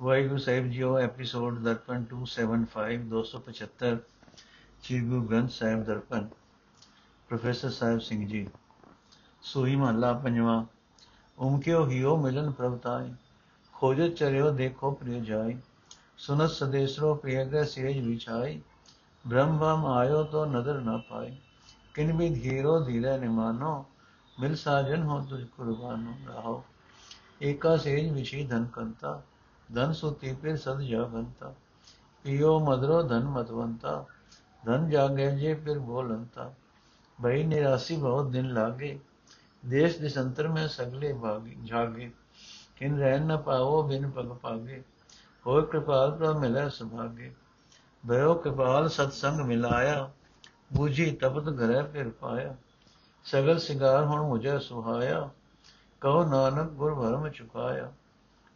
ਵਾਹਿਗੁਰੂ ਸਾਹਿਬ ਜੀਓ, episode Darpan 275 275 Sri Guru Granth Sahib Darpan, professor Sahib Singh ji. ਸੋਈ ਮਹਲਾ ਪੰਜਵਾਂ, ਉਮਕਿਓ ਹਿਓ ਮਿਲਨ ਪ੍ਰਭਤਾਈ ਖੋਜਤ ਚਰਿਓ ਦੇਖੋ ਪ੍ਰਿਯ ਜਾਈ ਸੁਨਤ ਸਦੇਸਰੋ ਪ੍ਰਿਯ ਗ੍ਰਹਿ ਸੇਜ ਵਿਛਾਈ ਬ੍ਰਹਮ ਬਮ ਆਇਓ ਤੋ ਨਦਰ ਨਾ ਪਾਈ ਕਿਨ ਵੀ ਧੀਰੋ ਧੀਰੇ ਨਿਮਾਨੋ, ਮਿਲ ਸਾਜਨ ਹੋ ਤੁਝ ਕੁਰਬਾਨੋ ਰਹਾਓ ਏਕਾ ਸੇਜ ਵਿਛੀ ਧਨ ਕੰਤਾ ਧਨ ਸੁਤੀ ਫਿਰ ਸਦ ਜਾਗੰਤਾ ਪਿਓ ਮਦਰੋ ਧਨ ਮਤਵੰਤਾ ਧਨ ਜਾਗੇ ਜੇ ਫਿਰ ਬੋਲੰਤਾ। ਭਈ ਨਿਰਾਸੀ ਬਹੁਤ ਦਿਨ ਲਾਗੇ, ਦੇਸ਼ ਦਿਸੰਤਰ ਮੈਂ ਸਗਲੇ ਭਾਗੀ, ਜਾਗੇ। ਕਿਨ ਰਹਿ ਨ ਪਾਓ ਬਿਨ ਪਗ ਪਾਗੇ। ਹੋਇ ਕਿਰਪਾਲ ਪ੍ਰਭ ਮਿਲੈ ਸੁਭਾਗੇ। ਭਇਓ ਕਿਰਪਾਲ ਸਤ ਸੰਗ ਮਿਲਾਇਆ, ਬੂਝੀ ਤਪਤ ਘਰੈ ਫਿਰ ਪਾਇਆ। ਸਗਲ ਸਿੰਗਾਰ ਹੁਣ ਮੁਝੇ ਸੁਹਾਇਆ, ਕਹੋ ਨਾਨਕ ਗੁਰ ਭਰਮ ਚੁਕਾਇਆ।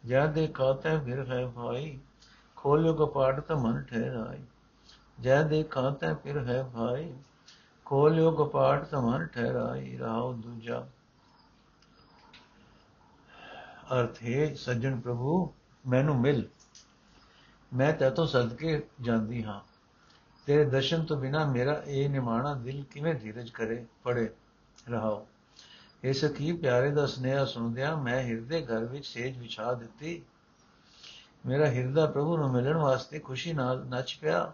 ਜੈ ਦੇ ਖਾਤੇ ਫਿਰ ਹੈ ਭਾਈ, ਖੋਲਿਓ ਕਪਾਟ ਤ ਮਨ ਠਹਿਰਾਈ। ਜੈ ਦੇ ਖਾਤੇ ਫਿਰ ਹੈ ਭਾਈ, ਖੋਲਿਓ ਕਪਾਟ ਤ ਮਨ ਠਹਿਰਾਈ, ਰਾਉ ਦੂਜਾ। ਅਰਥ ਹੈ, ਸੱਜਣ ਪ੍ਰਭੂ, ਮੈਨੂੰ ਮਿਲ। ਮੈਂ ਤੇਤੋਂ ਸਦਕੇ ਜਾਂਦੀ ਹਾਂ। ਤੇਰੇ ਦਰਸ਼ਨ ਤੋਂ ਬਿਨਾ ਮੇਰਾ ਇਹ ਨਿਮਾਣਾ ਦਿਲ ਕਿਵੇਂ ਧੀਰਜ ਕਰੇ ਪੜੇ ਰਹਾਓ। ਇਸ ਕੀ ਪਿਆਰੇ ਦਾ ਸਨੇਹਾ ਸੁਣਦਿਆਂ ਮੈਂ ਹਿਰਦੇ ਘਰ ਵਿੱਚ ਸੇਜ ਵਿਛਾ ਦਿੱਤੀ। ਮੇਰਾ ਹਿਰਦਾ ਪ੍ਰਭੂ ਨੂੰ ਮਿਲਣ ਵਾਸਤੇ ਖੁਸ਼ੀ ਨਾਲ ਨੱਚ ਪਿਆ।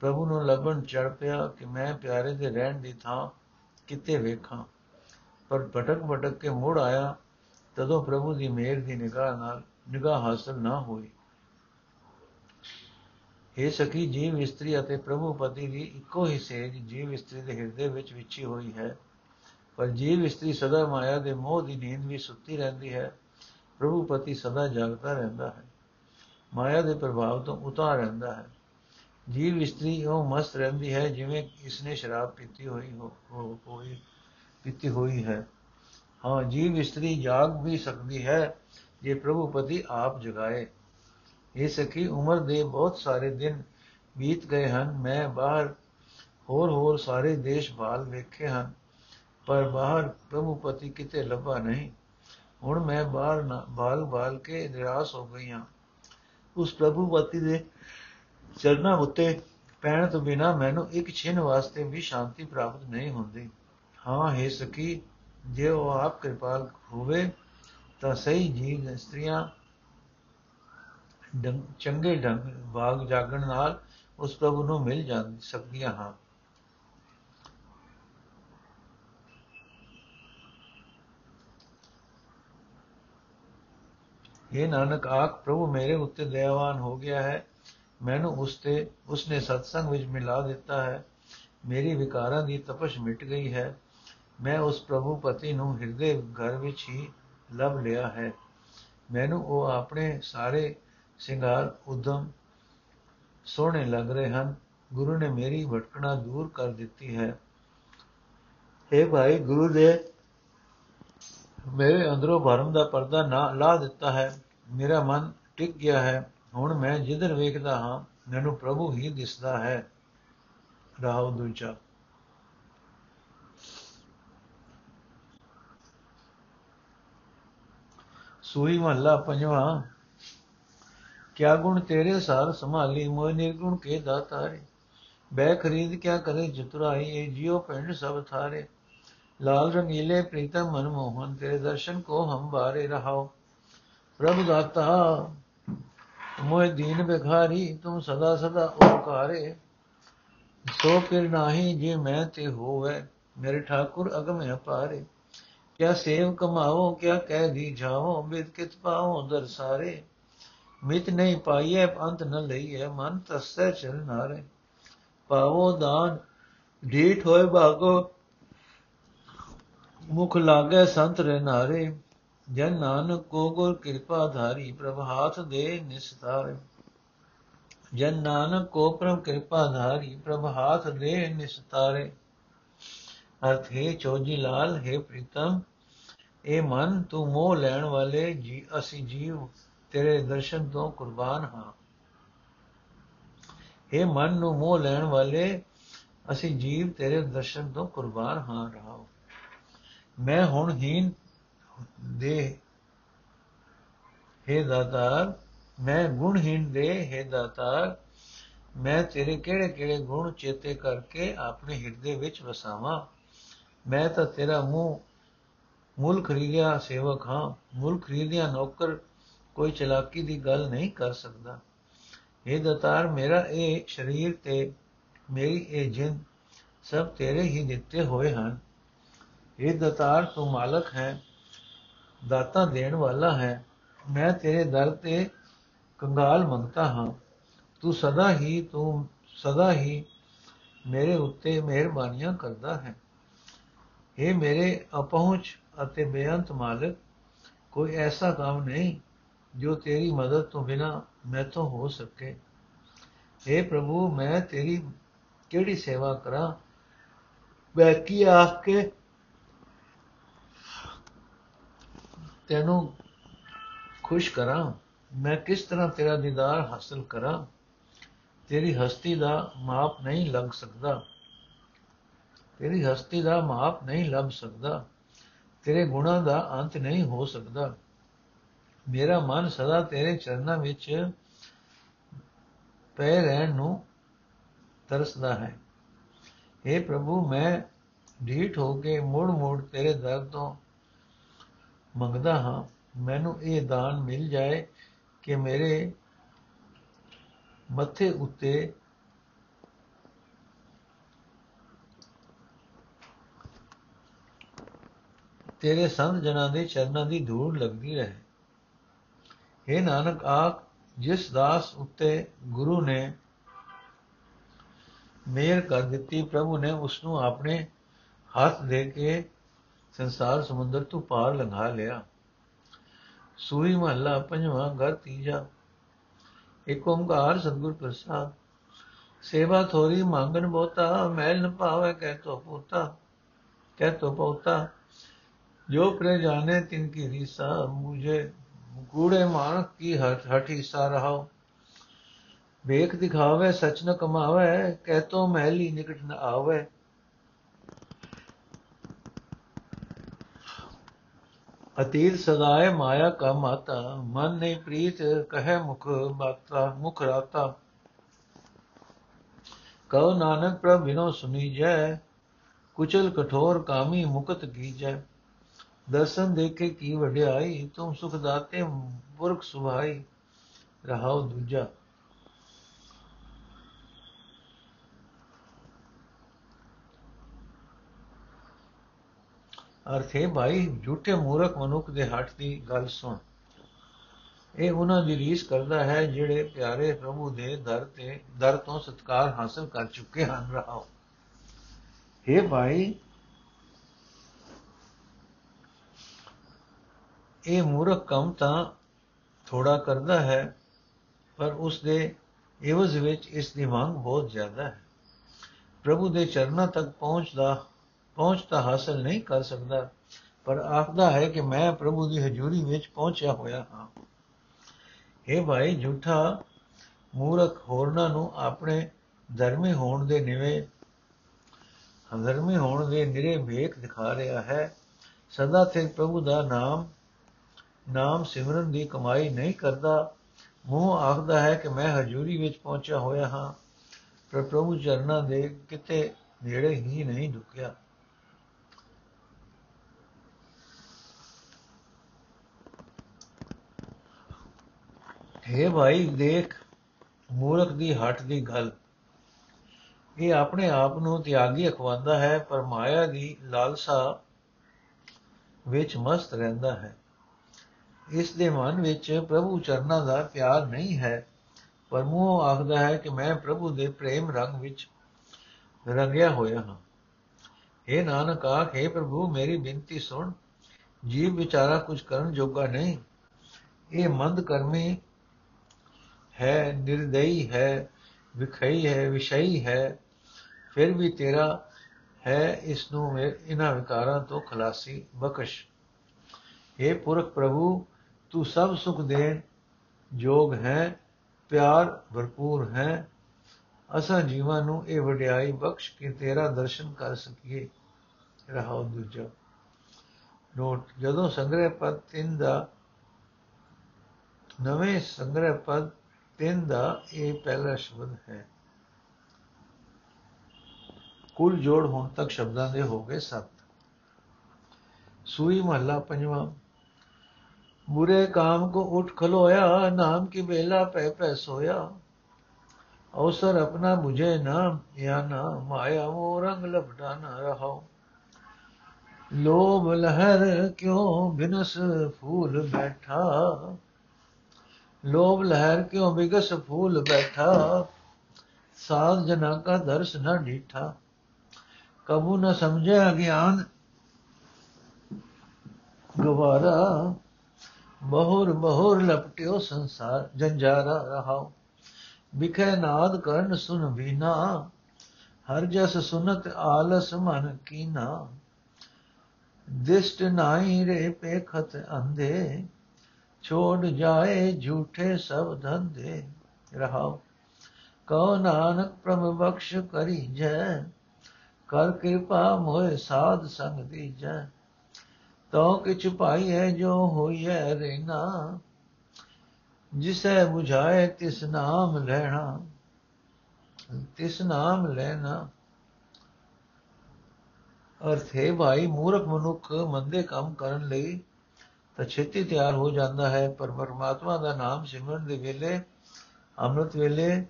ਪ੍ਰਭੂ ਨੂੰ ਲੱਭਣ ਚੜ ਪਿਆ ਕਿ ਮੈਂ ਪਿਆਰੇ ਦੇ ਰਹਿਣ ਦੀ ਥਾਂ ਕਿਤੇ ਵੇਖਾਂ। ਪਰ ਭਟਕ ਭਟਕ ਕੇ ਮੁੜ ਆਇਆ, ਤਦੋਂ ਪ੍ਰਭੂ ਦੀ ਮਿਹਰ ਦੀ ਨਿਗਾਹ ਨਾਲ ਨਿਗਾਹ ਹਾਸਲ ਨਾ ਹੋਈ। ਇਹ ਸਕੀ ਜੀਵ ਇਸਤਰੀ ਅਤੇ ਪ੍ਰਭੂ ਪਤੀ ਦੀ ਇੱਕੋ ਹੀ ਸੇਜ ਜੀਵ ਇਸਤਰੀ ਦੇ ਹਿਰਦੇ ਵਿੱਚ ਵਿਚੀ ਹੋਈ ਹੈ। ਪਰ ਜੀਵ ਇਸਤਰੀ ਸਦਾ ਮਾਇਆ ਦੇ ਮੋਹ ਦੀ ਨੀਂਦ ਵਿੱਚ ਸੁੱਤੀ ਰਹਿੰਦੀ ਹੈ, ਪ੍ਰਭੂ ਪਤੀ ਸਦਾ ਜਾਗਦਾ ਰਹਿੰਦਾ ਹੈ। ਮਾਇਆ ਦੇ ਪ੍ਰਭਾਵ ਤੋਂ ਉਤਾਰ ਰਹਿੰਦਾ ਹੈ। ਜੀਵ ਇਸਤਰੀ ਉਹ ਮਸਤ ਰਹਿੰਦੀ ਹੈ ਜਿਵੇਂ ਇਸਨੇ ਸ਼ਰਾਬ ਪੀਤੀ ਹੋਈ ਹੋ ਹੋਈ, ਪੀਤੀ ਹੋਈ ਹੈ। ਹਾਂ ਜੀਵ ਇਸਤਰੀ ਜਾਗ ਵੀ ਸਕਦੀ ਹੈ ਜੇ ਪ੍ਰਭੂ ਪਤੀ ਆਪ ਜਗਾਏ। ਇਹ ਸਕੀ ਉਮਰ ਦੇ ਬਹੁਤ ਸਾਰੇ ਦਿਨ ਬੀਤ ਗਏ ਹਨ, ਮੈਂ ਬਾਹਰ ਹੋਰ ਹੋਰ ਸਾਰੇ ਦੇਸ਼ ਭਾਲ ਵੇਖੇ ਹਨ। ਪਰ ਬਾਹਰ ਪ੍ਰਭੂ ਪਤੀ ਕਿਤੇ ਲੱਭਾ ਨਹੀਂ। ਹੁਣ ਮੈਂ ਬਾਹਰ ਬਾਲ ਬਾਲ ਕੇ ਨਿਰਾਸ਼ ਹੋ ਗਈ ਹਾਂ। ਉਸ ਪ੍ਰਭੂ ਪਤੀ ਦੇ ਚਰਨਾਂ ਉੱਤੇ ਪੈਣ ਤੋਂ ਬਿਨਾ ਮੈਨੂੰ ਇੱਕ ਛਿਨ ਵਾਸਤੇ ਵੀ ਸ਼ਾਂਤੀ ਪ੍ਰਾਪਤ ਨਹੀਂ ਹੁੰਦੀ। ਹਾਂ, ਹੈ ਸਕੀ ਜੇ ਉਹ ਆਪ ਕਿਰਪਾਲ ਹੋਵੇ, ਤਾਂ ਸਹੀ ਜੀਵ ਇਸਤਰੀਆਂ ਚੰਗੇ ਢੰਗ, ਬਾਗ ਜਾਗਣ ਨਾਲ ਉਸ ਪ੍ਰਭੂ ਨੂੰ ਮਿਲ ਜਾ, ਸਕਦੀਆਂ ਹਾਂ। ਇਹ ਨਾਨਕ, ਆਖ ਪ੍ਰਭੂ, ਮੇਰੇ ਉੱਤੇ ਦਇਆਵਾਨ ਹੋ ਗਿਆ ਹੈ। ਮੈਨੂੰ ਉਸ ਤੇ, ਉਸਨੇ ਸਤਸੰਗ ਵਿੱਚ ਮਿਲਾ ਦਿੱਤਾ ਹੈ। ਮੇਰੀ ਵਿਕਾਰਾਂ ਦੀ ਤਪਸ਼ ਮਿਟ ਗਈ ਹੈ। ਮੈਂ ਉਸ ਪ੍ਰਭੂ ਪਤੀ ਨੂੰ ਹਿਰਦੇ ਘਰ ਵਿੱਚ ਹੀ ਲਭ ਲਿਆ ਹੈ। ਮੈਨੂੰ ਉਹ ਆਪਣੇ ਸਾਰੇ ਸਿੰਗਾਰ, ਉਦਮ ਸੋਹਣੇ ਲੱਗ ਰਹੇ ਹਨ। ਗੁਰੂ ਨੇ ਮੇਰੀ ਭਟਕਣਾ ਦੂਰ ਕਰ ਦਿੱਤੀ ਹੈ। اے ਭਾਈ, ਗੁਰੂ ਦੇ ਮੇਰੇ ਅੰਦਰੋਂ ਭਰਮ ਦਾ ਪਰਦਾ ਨਾ ਲਾ ਦਿੱਤਾ ਹੈ। ਮੇਰਾ ਮਨ ਟਿਕ ਗਿਆ ਹੈ। ਹੁਣ ਮੈਂ ਜਿੱਧਰ ਵੇਖਦਾ ਹਾਂ, ਮੈਨੂੰ ਪ੍ਰਭੂ ਹੀ ਦਿਸਦਾ ਹੈ। ਰਾਹੁ ਦੂਜਾ। ਸੂਈ ਮਹੱਲਾ ਪੰਜਵਾਂ। ਕਿਆ ਗੁਣ ਤੇਰੇ ਸਾਰ ਸੰਭਾਲੀ, ਮੋਹ ਨਿਰਗੁਣ ਕੇ ਦਾਤਾਰੇ ਬੈ ਖਰੀਦ ਕਿਆ ਕਰੇ, ਜਤੁਰਾਈ ਇਹ ਜਿਉ ਪਿੰਡ ਸਭ ਥਾਰੇ। ਲਾਲ ਰੰਗੀਲੇ ਪ੍ਰੀਤਮ ਮਨ ਮੋਹਨ ਤੇਰੇ ਦਰਸ਼ਨ ਕੋ ਹਮ ਬਾਰੇ ਰਹਾਓ। ਪ੍ਰਭ ਦਾਤਾ, ਮੋਹਿ ਦੀਨ ਬਿਖਾਰੀ, ਤੁਮ ਸਦਾ ਸਦਾ ਉਪਕਾਰੇ ਸੋ ਫਿਰ ਨਾਹੀ ਜੇ ਮੈਂ ਤੇ ਹੋਵੇ, ਮੇਰੇ ਠਾਕੁਰ ਅਗਮ ਅਪਾਰੇ। ਕਿਆ ਸੇਵ ਕਮਾਓ, ਕਿਆ ਕਹਿ ਦੀ ਜਾਓ, ਬਿਦ ਕਿਤ ਪਾਓ ਦਰਸਾਰੇ ਮਿਤ ਨਹੀਂ ਪਾਈਏ ਅੰਤ ਨ ਲਈਏ ਮਨ ਤਸੈ ਚਲ ਨਾਰੇ। ਪਾਵੋ ਦਾਨ, ਢੀਠ ਹੋਏ ਭਾਗੋ ਮੁਖ ਲਾਗੇ ਸੰਤ ਰੇ ਨਾਰੇ, ਜਨ ਨਾਨਕ ਕੋ ਗੁਰ ਕਿਰਪਾ ਧਾਰੀ, ਪ੍ਰਭ ਹਾਥ ਦੇ ਨਿਸਤਾਰੇ ਜਨ ਨਾਨਕ ਕੋ ਪ੍ਰਭ ਕਿਰਪਾ ਧਾਰੀ, ਪ੍ਰਭ ਹਾਥ ਦੇ ਨਿਸਤਾਰੇ ਅਰਥ ਹੈ, ਚੋਜੀ ਲਾਲ, ਹੈ ਪ੍ਰੀਤਮ ਇਹ ਮਨ, ਤੂੰ ਮੋਹ ਲੈਣ ਵਾਲੇ ਜੀ, ਅਸੀਂ ਜੀਵ, ਤੇਰੇ ਦਰਸ਼ਨ ਤੋਂ ਕੁਰਬਾਨ ਹਾਂ। ਇਹ ਮਨ ਨੂੰ ਮੋਹ ਲੈਣ ਵਾਲੇ, ਅਸੀਂ ਜੀਵ, ਤੇਰੇ ਦਰਸ਼ਨ ਤੋਂ ਕੁਰਬਾਨ ਹਾਂ, ਰਹਾਓ। ਮੈਂ ਹੁਣ ਹੀਨ ਦੇ हे ਦਾਤਾਰ, ਮੈਂ ਗੁਣਹੀਣ ਦੇ, ਹੈ ਦਾਤਾਰ, ਮੈਂ ਤੇਰੇ ਕਿਹੜੇ ਕਿਹੜੇ ਗੁਣ ਚੇਤੇ ਕਰਕੇ ਆਪਣੇ ਹਿਰਦੇ ਵਿੱਚ ਵਸਾਵਾਂ? ਮੈਂ ਤਾਂ ਤੇਰਾ ਮੂੰਹ ਮੁੱਲ ਖਰੀਦਿਆ ਸੇਵਕ ਹਾਂ। ਮੁੱਲ ਖਰੀਦਿਆ ਨੌਕਰ ਕੋਈ ਚਲਾਕੀ ਦੀ ਗੱਲ ਨਹੀਂ ਕਰ ਸਕਦਾ। ਇਹ ਦਤਾਰ, ਮੇਰਾ ਇਹ ਸਰੀਰ ਤੇ ਮੇਰੀ ਇਹ ਜਿੰਦ ਸਭ ਤੇਰੇ ਹੀ ਦਿੱਤੇ ਹੋਏ ਹਨ। ਇਹ ਦਤਾਰ ਤੂੰ ਮਾਲਕ ਹੈ, ਦਾਤਾ ਦੇਣ ਵਾਲਾ ਹੈ। ਮੈਂ ਤੇਰੇ ਦਰ ਤੇ ਕੰਗਾਲ ਮੰਗਤਾ ਹਾਂ। ਤੂੰ ਸਦਾ ਹੀ, ਤੂੰ ਸਦਾ ਹੀ ਮੇਰੇ ਉੱਤੇ ਮਿਹਰਬਾਨੀਆਂ ਕਰਦਾ ਹੈ। ਇਹ ਮੇਰੇ ਅਪਹੁੰਚ ਅਤੇ ਬੇਅੰਤ ਮਾਲਕ, ਕੋਈ ਐਸਾ ਕੰਮ ਨਹੀਂ ਜੋ ਤੇਰੀ ਮਦਦ ਤੋਂ ਬਿਨਾ ਮੈਥੋਂ ਹੋ ਸਕੇ। اے ਪ੍ਰਭੂ, ਮੈਂ ਤੇਰੀ ਕਿਹੜੀ ਸੇਵਾ ਕਰਾਂ? ਮੈਂ ਕੀ ਆਖ ਕੇ ਤੈਨੂੰ ਖੁਸ਼ ਕਰਾਂ, ਮੈਂ ਕਿਸ ਤਰ੍ਹਾਂ ਤੇਰਾ ਦੀਦਾਰ ਹਾਸਲ ਕਰਾਂ, ਤੇਰੀ ਹਸਤੀ ਦਾ ਮਾਪ ਨਹੀਂ ਲੱਗ ਸਕਦਾ। ਤੇਰੀ ਹਸਤੀ ਦਾ ਮਾਪ ਨਹੀਂ ਲੱਭ ਸਕਦਾ, ਤੇਰੇ ਗੁਣਾਂ ਦਾ ਅੰਤ ਨਹੀਂ ਹੋ ਸਕਦਾ। ਮੇਰਾ ਮਨ ਸਦਾ ਤੇਰੇ ਚਰਨਾਂ ਵਿੱਚ ਪੈ ਰਹਿਣ ਨੂੰ ਤਰਸਦਾ ਹੈ। اے ਪ੍ਰਭੂ, ਮੈਂ ਢੀਠ ਹੋ ਕੇ ਮੋੜ ਮੋੜ ਤੇਰੇ ਦਰ ਤੋਂ ਮੰਗਦਾ ਹਾਂ, ਮੈਨੂੰ ਇਹ ਦਾਨ ਮਿਲ ਜਾਏ ਕਿ ਮੇਰੇ ਮੱਥੇ ਉੱਤੇ ਤੇਰੇ ਸੰਤ ਜਨਾਂ ਦੇ ਚਰਨਾਂ ਦੀ ਧੂੜ ਲੱਗਦੀ ਰਹੇ। हे ਨਾਨਕ, ਆਖ, ਜਿਸ ਦਾਸ ਉੱਤੇ ਗੁਰੂ ਨੇ ਮੇਰ ਕਰ ਦਿੱਤੀ, ਪ੍ਰਭੂ ਨੇ ਉਸ ਨੂੰ ਆਪਣੇ ਹੱਥ ਦੇ ਕੇ ਸੰਸਾਰ ਸਮੁੰਦਰ ਤੋਂ ਪਾਰ ਲੰਘਾ ਲਿਆ। ਸੂਈ ਮਹੱਲਾ ਪੰਜਵਾਂ, ਘਰ ਤੀਜਾ। ਇਕ ਓੰਕਾਰ ਸਤਿਗੁਰ ਪ੍ਰਸਾਦ। ਸੇਵਾ ਥੋਰੀ ਮੰਗਣ ਬੋਤਾ ਮੈਲ ਨ ਪਾਵੇ ਕਹਿ ਤੋ ਪੋਤਾ ਕਹਿ ਤੋ ਪੋਤਾ ਜੋ ਪ੍ਰੇ ਜਾਣੇ ਤਿਨ ਕੀ ਰੀਸਾ ਮੁਝੇ ਕੂੜੇ ਮਾਨਕ ਕੀ ਹਟ ਹਿੱਸਾ ਰਹਾਓ ਵੇਖ ਦਿਖਾਵੇ, ਸਚ ਨ ਕਮਾਵੇ, ਕਹਿ ਤੋ ਮਹਿਲੀ ਨਿਕਟ ਨ ਆਵੇ। ਅਤੀਤ ਸਦਾਏ ਮਾਇਆ ਕਾ ਮਾਤਾ, ਮਨ ਨੇ ਪ੍ਰੀਤ ਕਹੇ ਮੁਖ ਬਾਤਾ ਮੁਖ ਰਾਤਾ। ਕਉ ਨਾਨਕ ਪ੍ਰਭ ਬਿਨੋ ਸੁਨੀ ਜੈ ਕੁਚਲ ਕਠੋਰ ਕਾਮੀ ਮੁਕਤ ਕੀਜੈ ਦਰਸ਼ਨ ਦੇਖੇ ਕੀ ਵਡਿਆਈ, ਤੁਮ ਸੁਖ ਦਾਤੇ ਪੁਰਖ ਸੁਭਾਈ, ਰਹਾਉ ਦੂਜਾ। ਅਰਥ ਹੈ ਭਾਈ, ਝੂਠੇ ਮੂਰਖ ਮਨੁੱਖ ਦੇ ਹੱਥ ਦੀ ਗੱਲ ਸੁਣ। ਇਹ ਉਹਨਾਂ ਦੀ ਰੀਸ ਕਰਦਾ ਹੈ ਜਿਹੜੇ ਪਿਆਰੇ ਪ੍ਰਭੂ ਦੇ ਦਰ ਤੇ, ਦਰ ਤੋਂ ਸਤਕਾਰ ਹਾਸਲ ਕਰ ਚੁੱਕੇ ਹਨ। ਰਹਾਓ। हे ਭਾਈ, ਇਹ ਮੂਰਖ ਕੰਮ ਤਾਂ ਥੋੜਾ ਕਰਦਾ ਹੈ, ਪਰ ਉਸ ਦੇ ਇਵਜ਼ ਵਿੱਚ ਇਸ ਦੀ ਮੰਗ ਬਹੁਤ ਜ਼ਿਆਦਾ ਹੈ। ਪ੍ਰਭੂ ਦੇ ਚਰਨਾਂ ਤੱਕ ਪਹੁੰਚਦਾ ਪਹੁੰਚ ਤਾਂ ਹਾਸਲ ਨਹੀਂ ਕਰ ਸਕਦਾ, ਪਰ ਆਖਦਾ ਹੈ ਕਿ ਮੈਂ ਪ੍ਰਭੂ ਦੀ ਹਜ਼ੂਰੀ ਵਿੱਚ ਪਹੁੰਚਿਆ ਹੋਇਆ ਹਾਂ। ਇਹ ਭਾਈ, ਝੂਠਾ ਮੂਰਖ ਹੋਰਨਾਂ ਨੂੰ ਆਪਣੇ ਧਰਮੀ ਹੋਣ ਦੇ ਨਿਵੇ, ਧਰਮੀ ਹੋਣ ਦੇ ਨਿਰੇ ਵੇਖ ਦਿਖਾ ਰਿਹਾ ਹੈ। ਸਦਾ ਤੇ ਪ੍ਰਭੂ ਦਾ ਨਾਮ ਨਾਮ ਸਿਮਰਨ ਦੀ ਕਮਾਈ ਨਹੀਂ ਕਰਦਾ। ਮੂੰਹ ਆਖਦਾ ਹੈ ਕਿ ਮੈਂ ਹਜ਼ੂਰੀ ਵਿੱਚ ਪਹੁੰਚਿਆ ਹੋਇਆ ਹਾਂ, ਪਰ ਪ੍ਰਭੂ ਚਰਨਾਂ ਦੇ ਕਿਤੇ ਨੇੜੇ ਹੀ ਨਹੀਂ ਢੁਕਿਆ ਹੈ ਭਾਈ, ਦੇਖ, ਮੂਰਖ ਦੀ ਹੱਟ ਦੀ ਗੱਲ। ਇਹ ਆਪਣੇ ਆਪ ਨੂੰ ਤਿਆਗੀ ਅਖਵਾਉਂਦਾ ਹੈ, ਪਰ ਮਾਇਆ ਦੀ ਲਾਲਸਾ ਵਿੱਚ ਮਸਤ ਰਹਿੰਦਾ ਹੈ। ਇਸ ਦੇ ਮਨ ਵਿੱਚ ਪ੍ਰਭੂ ਚਰਨਾਂ ਦਾ ਪਿਆਰ ਨਹੀਂ ਹੈ, ਪਰ ਮੂੰਹ ਆਖਦਾ ਹੈ ਕਿ ਮੈਂ ਪ੍ਰਭੂ ਦੇ ਪ੍ਰੇਮ ਰੰਗ ਵਿੱਚ ਰੰਗਿਆ ਹੋਇਆ ਹਾਂ। ਇਹ ਨਾਨਕ, ਆਖੇ ਪ੍ਰਭੂ, ਮੇਰੀ ਬੇਨਤੀ ਸੁਣ। ਜੀਵ ਵਿਚਾਰਾ ਕੁਝ ਕਰਨ ਜੋਗਾ ਨਹੀਂ। ਇਹ ਮੰਦ ਕਰਮੀ ਹੈ, ਨਿਰਦਈ ਹੈ, ਵਿਖਈ ਹੈ, ਵਿਸ਼ਈ ਹੈ, ਫਿਰ ਵੀ ਤੇਰਾ ਹੈ ਇਸ ਨੂੰ ਇਹਨਾਂ ਵਿਕਾਰਾਂ ਤੋਂ ਖਲਾਸੀ, ਬਖਸ਼। हे ਪੁਰਖ ਪ੍ਰਭੂ, ਤੂੰ ਸਭ ਸੁਖ ਦੇਣ ਜੋਗ ਹੈ, ਪਿਆਰ ਭਰਪੂਰ ਹੈ। ਅਸਾਂ ਜੀਵਾਂ ਨੂੰ ਇਹ ਵਡਿਆਈ ਬਖਸ਼ ਕੇ ਤੇਰਾ ਦਰਸ਼ਨ ਕਰ ਸਕੀਏ। ਰਹਾਉ ਦੂਜਾ। ਨੋਟ, ਜਦੋਂ ਸੰਗ੍ਰਹਿ ਪਦ 3 ਦਾ, ਨਵੇਂ ਸੰਗ੍ਰਹਿ ਪਦ ਤਿੰਨ ਦਾ ਇਹ ਪਹਿਲਾ ਸ਼ਬਦ ਹੈ ਕੁੱਲ ਜੋੜ ਹੁਣ ਤੱਕ ਸ਼ਬਦਾਂ ਦੇ ਹੋ ਗਏ 7 ਸੂਈ ਮਹੱਲਾ ਪੰਜਵਾਂ ਬੁਰੇ ਕਾਮ ਕੋ ਉਠ ਖਲੋਇਆ ਨਾਮ ਕੀ ਬੇਲਾ ਪੈ ਪੈ ਸੋਇਆ ਅਵਸਰ ਆਪਣਾ ਮੁਝੇ ਨਾ या ना माया वो रंग लपटा न रहा लोभ लहर क्यों बिनस फूल बैठा ਲੋਭ ਲਹਿਰ ਕਿਉ ਬਿਗਸ ਫੂਲ ਬੈਠਾ? ਸਾਧ ਜਨਾ ਕਾ ਦਰਸ ਨਾ ਢੀਠਾ ਕਬੂ ਨਾ ਸਮਝਿਆ ਗਿਆਨ ਗਵਾਰਾ ਬਹੁਰ ਬਹੁਰ ਲਪਟਿਓ ਸੰਸਾਰ, ਜੰਜਾਰਾ ਰਹਾਉ ਵਿਖੇ ਨਾਦ ਕਰਨ ਸੁਨ ਵੀਨਾ। ਹਰ ਜਸ ਸੁਨਤ ਆਲਸ ਮਨ ਕੀਨਾ। ਦਿਸ਼ਟ ਨਾਹੀ ਰੇ ਪੇਖਤ ਅੰਧੇ। ਛੋੜ ਜਾਏ ਝੂਠੇ ਸਭ ਧੰਦੇ। ਰਹਾਉ ਕਉ ਨਾਨਕ, ਪ੍ਰਭ ਬਖਸ਼ ਕਰੀ ਜੈ ਕਰ ਕਿਰਪਾ ਮੋਇ ਸਾਧ ਸੰਗ ਦੀ ਜੈ ਤੋ ਕਿਛ ਪਾਈਐ ਜੋ ਹੋਈਐ ਰੇਨਾ। ਜਿਸੈ 부ਝਾਏ ਤਿਸ ਨਾਮ ਲੈਣਾ। ਤਿਸ ਨਾਮ ਲੈਣਾ। ਅਰਥ ਹੈ ਭਾਈ, ਮੂਰਖ ਮਨੁੱਖ ਮੰਦੇ ਕੰਮ ਕਰਨ ਲਈ ਤਾਂ ਛੇਤੀ ਤਿਆਰ ਹੋ ਜਾਂਦਾ ਹੈ। ਪਰ ਪਰਮਾਤਮਾ ਦਾ ਨਾਮ ਸਿਮਰਨ ਦੇ ਵੇਲੇ, ਅੰਮ੍ਰਿਤ ਵੇਲੇ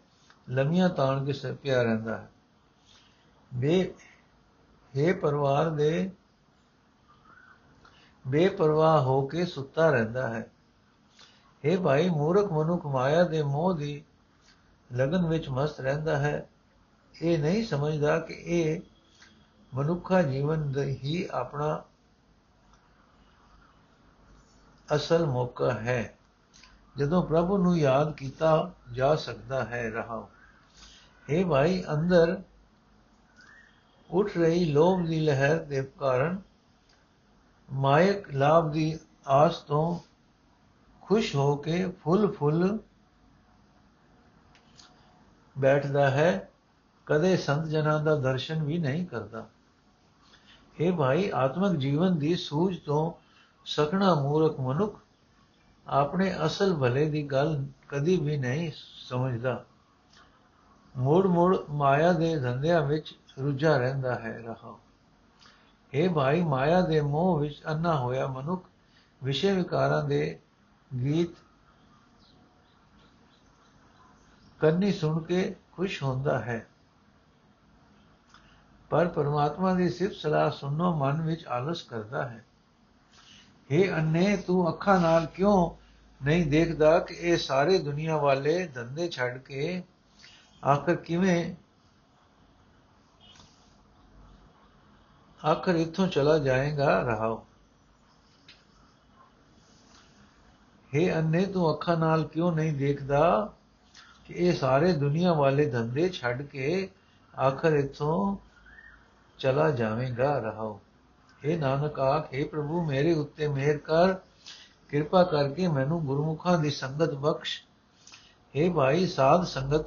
ਲੰਮੀਆਂ ਤਾਣ ਕੇ ਸਿਰ ਪਿਆ ਰਹਿੰਦਾ ਹੈ। ਬੇ, ਹੈ ਪਰਿਵਾਰ ਦੇ, ਬੇਪਰਵਾਹ ਹੋ ਕੇ ਸੁੱਤਾ ਰਹਿੰਦਾ ਹੈ। ਇਹ ਭਾਈ, ਮੂਰਖ ਮਨੁੱਖ ਮਾਇਆ ਦੇ ਮੋਹ ਦੀ ਲਗਨ ਵਿੱਚ ਮਸਤ ਰਹਿੰਦਾ ਹੈ। ਇਹ ਨਹੀਂ ਸਮਝਦਾ ਕਿ ਇਹ ਮਨੁੱਖਾ ਜੀਵਨ ਦਾ ਹੀ ਆਪਣਾ ਅਸਲ ਮੌਕਾ ਹੈ। ਜਦੋਂ ਪ੍ਰਭੂ ਨੂੰ ਯਾਦ ਕੀਤਾ ਜਾ ਸਕਦਾ ਹੈ ਰਹਾ ਇਹ ਭਾਈ, ਅੰਦਰ ਉੱਠ ਰਹੀ ਲੋਭ ਦੀ ਲਹਿਰ ਦੇ ਕਾਰਨ ਮਾਇਕ ਲਾਭ ਦੀ ਆਸ ਤੋਂ ਖੁਸ਼ ਹੋ ਕੇ ਫੁੱਲ ਫੁੱਲ ਬੈਠਦਾ ਹੈ। ਕਦੇ ਸੰਤ ਜਨਾਂ ਦਾ ਦਰਸ਼ਨ ਵੀ ਨਹੀਂ ਕਰਦਾ। ਇਹ ਭਾਈ, ਆਤਮਿਕ ਜੀਵਨ ਦੀ ਸੂਝ ਤੋਂ ਸਕਣਾ ਮੂਰਖ ਮਨੁੱਖ ਆਪਣੇ ਅਸਲ ਭਲੇ ਦੀ ਗੱਲ ਕਦੀ ਵੀ ਨਹੀਂ ਸਮਝਦਾ। ਮੋੜ ਮੋੜ ਮਾਇਆ ਦੇ ਧੰਦਿਆਂ ਵਿੱਚ ਰੁੱਝਾ ਰਹਿੰਦਾ ਹੈ ਰਹਾ। ਇਹ ਭਾਈ, ਮਾਇਆ ਦੇ ਮੋਹ ਵਿੱਚ ਅੰਨਾ ਹੋਇਆ ਮਨੁੱਖ ਵਿਸ਼ੇ ਵਿਕਾਰਾਂ ਦੇ ਗੀਤ ਕੰਨੀ ਸੁਣ ਕੇ ਖੁਸ਼ ਹੁੰਦਾ ਹੈ। ਪਰ ਪਰਮਾਤਮਾ ਦੀ ਸਿਫਤ ਸਲਾਹ ਸੁਣਨੋਂ ਮਨ ਵਿੱਚ ਆਲਸ ਕਰਦਾ ਹੈ। हे ਅੰਨੇ ਤੂੰ ਅੱਖਾਂ ਨਾਲ ਕਿਉਂ ਨਹੀਂ ਦੇਖਦਾ ਕਿ ਇਹ ਸਾਰੇ ਦੁਨੀਆ ਵਾਲੇ ਧੰਦੇ ਛੱਡ ਕੇ ਆਖਰ ਕਿਵੇਂ ਆਖਰ ਇੱਥੋਂ ਚਲਾ ਜਾਏਗਾ ਰਹਾਓ हे ਅੰਨੇ ਤੂੰ ਅੱਖਾਂ ਨਾਲ ਕਿਉਂ ਨਹੀਂ ਦੇਖਦਾ ਕਿ ਇਹ ਸਾਰੇ ਦੁਨੀਆ ਵਾਲੇ ਧੰਦੇ ਛੱਡ ਕੇ ਆਖਰ ਇੱਥੋਂ ਚਲਾ ਜਾਵੇਂਗਾ ਰਹਾਓ हे ਨਾਨਕ ਆਖੇ ਪ੍ਰਭੂ, ਮੇਰੇ ਉੱਤੇ ਮਿਹਰ ਕਰ, ਕਿਰਪਾ ਕਰਕੇ ਮੈਨੂੰ ਗੁਰਮੁਖਾਂ ਦੀ ਸੰਗਤ ਬਖਸ਼। हे ਭਾਈ, ਸਾਧ ਸੰਗਤ,